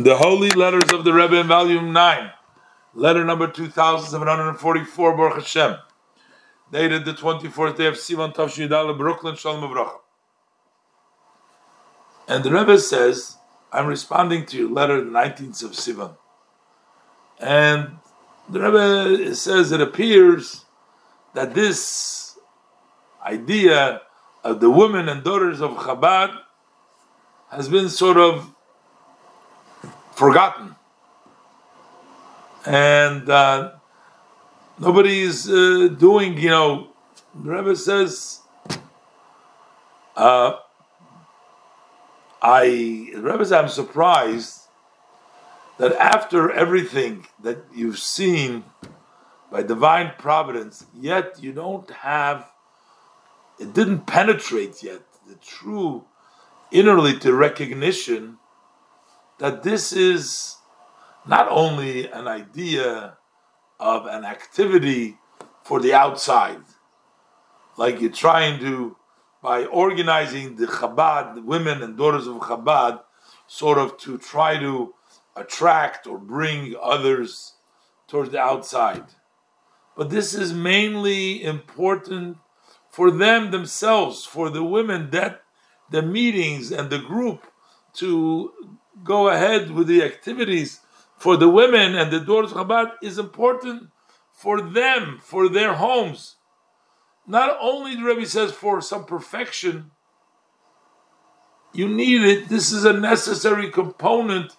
The Holy Letters of the Rebbe in Volume 9, letter number 2744, Baruch Hashem, dated the 24th day of Sivan Tavshidal, Brooklyn, Shalom Avrocha. And the Rebbe says, I'm responding to your letter, the 19th of Sivan. And the Rebbe says it appears that this idea of the women and daughters of Chabad has been sort of forgotten. And uh, nobody's uh, doing, you know, the Rebbe says, uh, I, the Rebbe says, I'm surprised that after everything that you've seen by divine providence, yet you don't have, it didn't penetrate yet the true innerly to recognition that this is not only an idea of an activity for the outside, like you're trying to, by organizing the Chabad, the women and daughters of Chabad, sort of to try to attract or bring others towards the outside. But this is mainly important for them themselves, for the women, that the meetings and the group to go ahead with the activities for the women and the daughters of Chabad is important for them, for their homes. Not only the Rebbe says for some perfection, you need it. This is a necessary component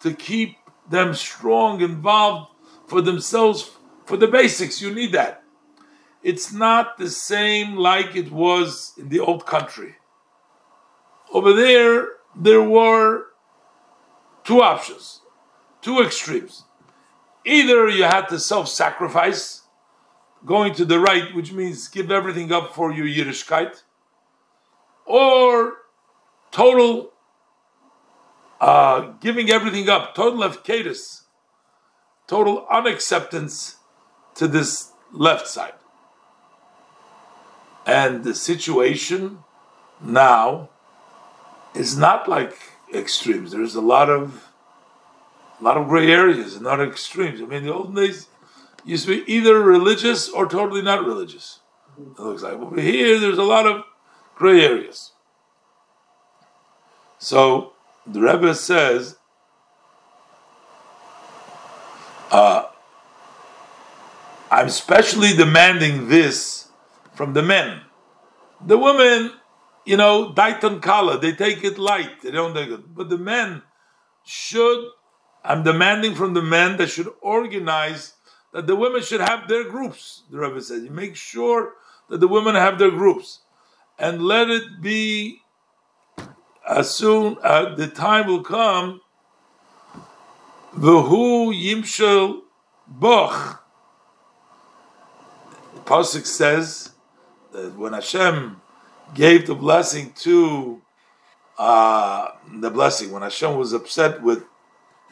to keep them strong, involved for themselves, for the basics. You need that. It's not the same like it was in the old country. Over there, there were two options, two extremes. Either you had to self sacrifice, going to the right, which means give everything up for your Yiddishkeit, or total uh, giving everything up, total efkedus, total unacceptance to this left side. And the situation now is not like extremes. There's a lot of a lot of gray areas and not extremes. I mean, the old days used to be either religious or totally not religious. It looks like over here, there's a lot of gray areas. So the Rebbe says, uh, "I'm specially demanding this from the men. The women you know, Daitan Kala, they take it light, they don't take it. But the men should, I'm demanding from the men that should organize that the women should have their groups, the Rebbe says. You make sure that the women have their groups. And let it be as soon as uh, the time will come, V'hu Yimshel Boch. Pasuk says that when Hashem gave the blessing to uh, the blessing when Hashem was upset with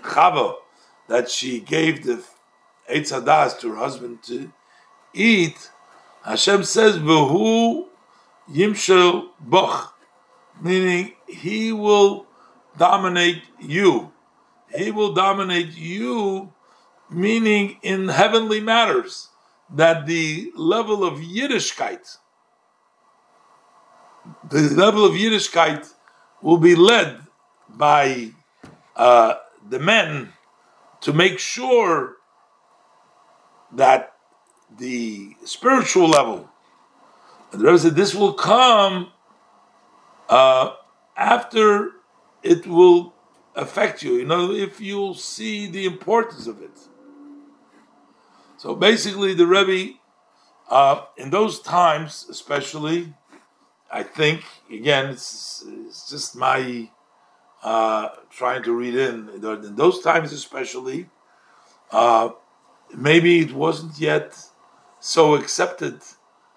Chava that she gave the Eitz Hadas to her husband to eat. Hashem says, "V'hu yimshel boch," meaning He will dominate you. He will dominate you, meaning in heavenly matters. That the level of Yiddishkeit the level of Yiddishkeit will be led by uh, the men to make sure that the spiritual level, and the Rebbe said this will come uh, after it will affect you. You know, if you'll see the importance of it. So basically, the Rebbe, uh, in those times, especially, I think again, it's, it's just my uh, trying to read in in those times, especially. Uh, maybe it wasn't yet so accepted.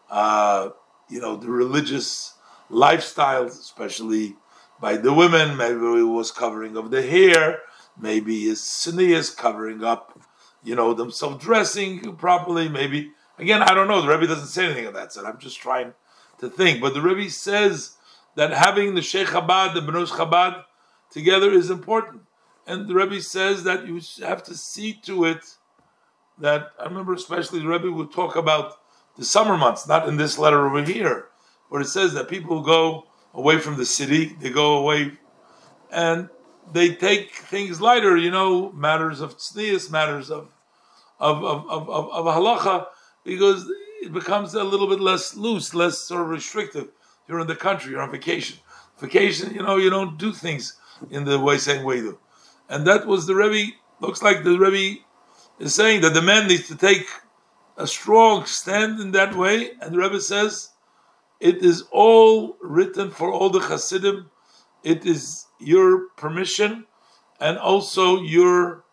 Uh, you know, the religious lifestyles, especially by the women. Maybe it was covering of the hair. Maybe his is covering up, you know, themselves dressing properly. Maybe again, I don't know. The Rebbe doesn't say anything of that. So I'm just trying to think. But the Rebbe says that having the Sheikh Chabad, the Bnos Chabad together is important. and the Rebbe says that you have to see to it that I remember especially the Rebbe would talk about the summer months, not in this letter over here, where it says that people go away from the city, they go away, and they take things lighter, you know, matters of tznius, matters of of of, of, of, of halacha, because it becomes a little bit less loose, less sort of restrictive. You're in the country, you're on vacation. Vacation, you know, you don't do things in the way same way do. And that was the Rebbe, looks like the Rebbe is saying that the man needs to take a strong stand in that way. And the Rebbe says, it is all written for all the Hasidim. It is your permission and also your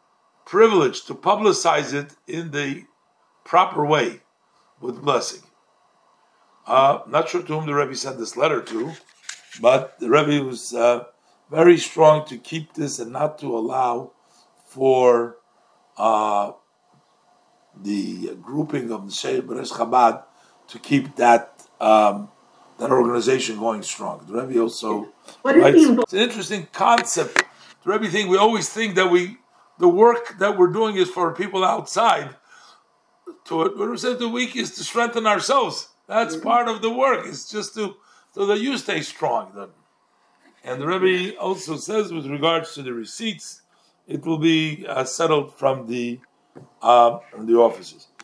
privilege to publicize it in the proper way with blessing. Uh, not sure to whom the Rebbe sent this letter to, but the Rebbe was uh, very strong to keep this and not to allow for uh, the grouping of the Beres Chabad to keep that um, that organization going strong. The Rebbe also what writes, it's an interesting concept. The Rebbe thing we always think that we the work that we're doing is for people outside. To it, what we said the week is to strengthen ourselves. That's mm-hmm. part of the work. It's just to so that you stay strong. Then, and the Rebbe also says with regards to the receipts, it will be uh, settled from the uh, from the offices.